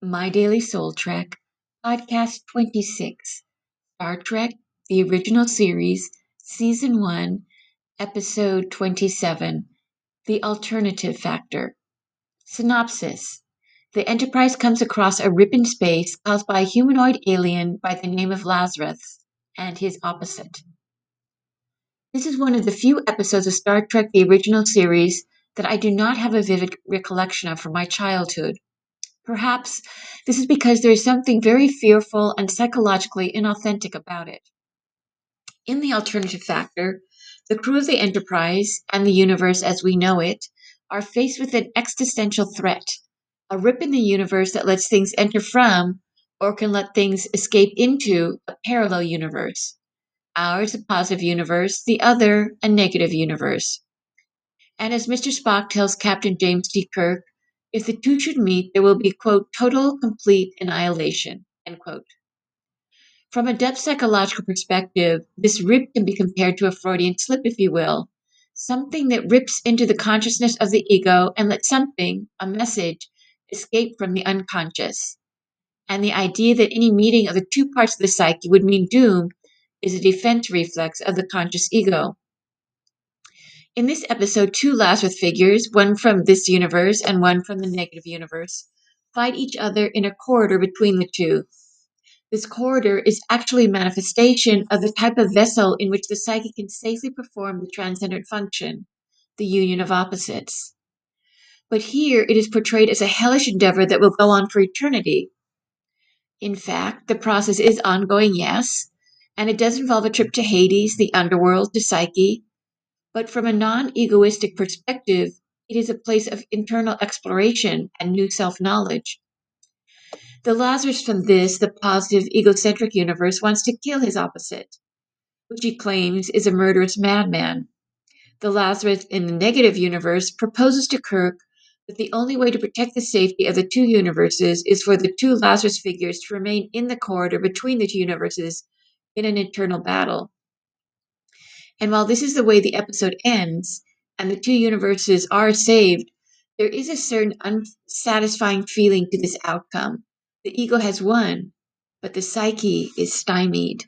My Daily Soul Trek, Podcast 26, Star Trek, the original series, Season 1, Episode 27, The Alternative Factor. Synopsis The Enterprise comes across a rip in space caused by a humanoid alien by the name of Lazarus and his opposite. This is one of the few episodes of Star Trek, the original series, that I do not have a vivid recollection of from my childhood. Perhaps this is because there is something very fearful and psychologically inauthentic about it. In the alternative factor, the crew of the Enterprise and the universe as we know it are faced with an existential threat a rip in the universe that lets things enter from or can let things escape into a parallel universe. Ours a positive universe, the other a negative universe. And as Mr. Spock tells Captain James T. Kirk, if the two should meet, there will be, quote, total, complete annihilation, end quote. From a depth psychological perspective, this rip can be compared to a Freudian slip, if you will, something that rips into the consciousness of the ego and lets something, a message, escape from the unconscious. And the idea that any meeting of the two parts of the psyche would mean doom is a defense reflex of the conscious ego. In this episode, two Lazarus figures, one from this universe and one from the negative universe, fight each other in a corridor between the two. This corridor is actually a manifestation of the type of vessel in which the psyche can safely perform the transcendent function, the union of opposites. But here it is portrayed as a hellish endeavor that will go on for eternity. In fact, the process is ongoing, yes, and it does involve a trip to Hades, the underworld, to Psyche, but from a non egoistic perspective, it is a place of internal exploration and new self knowledge. The Lazarus from this, the positive, egocentric universe, wants to kill his opposite, which he claims is a murderous madman. The Lazarus in the negative universe proposes to Kirk that the only way to protect the safety of the two universes is for the two Lazarus figures to remain in the corridor between the two universes in an eternal battle. And while this is the way the episode ends, and the two universes are saved, there is a certain unsatisfying feeling to this outcome. The ego has won, but the psyche is stymied.